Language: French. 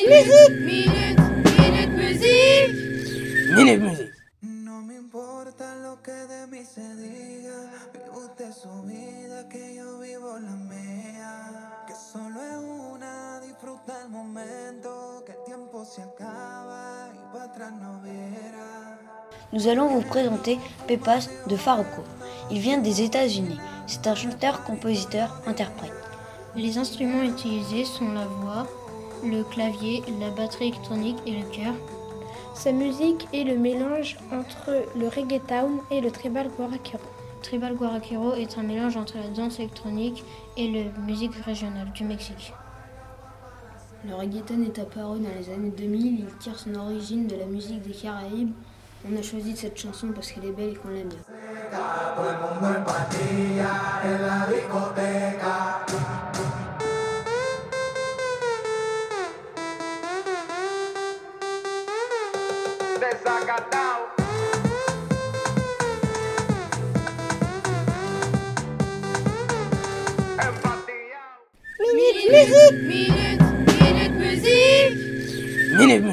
Minute, minute, minute musique. Musique. Nous allons vous présenter Pepas de. Il vient des États-Unis. C'est un chanteur, compositeur, interprète. Les instruments utilisés sont la voix, le clavier, la batterie électronique et le chœur. Sa musique est le mélange entre le reggaeton et le tribal guaraquero. Tribal guaraquero est un mélange entre la danse électronique et la musique régionale du Mexique. Le reggaeton est apparu dans les années 2000, il tire son origine de la musique des Caraïbes. On a choisi cette chanson parce qu'elle est belle et qu'on l'aime bien. Minute, minute, minute musique. Minute musique.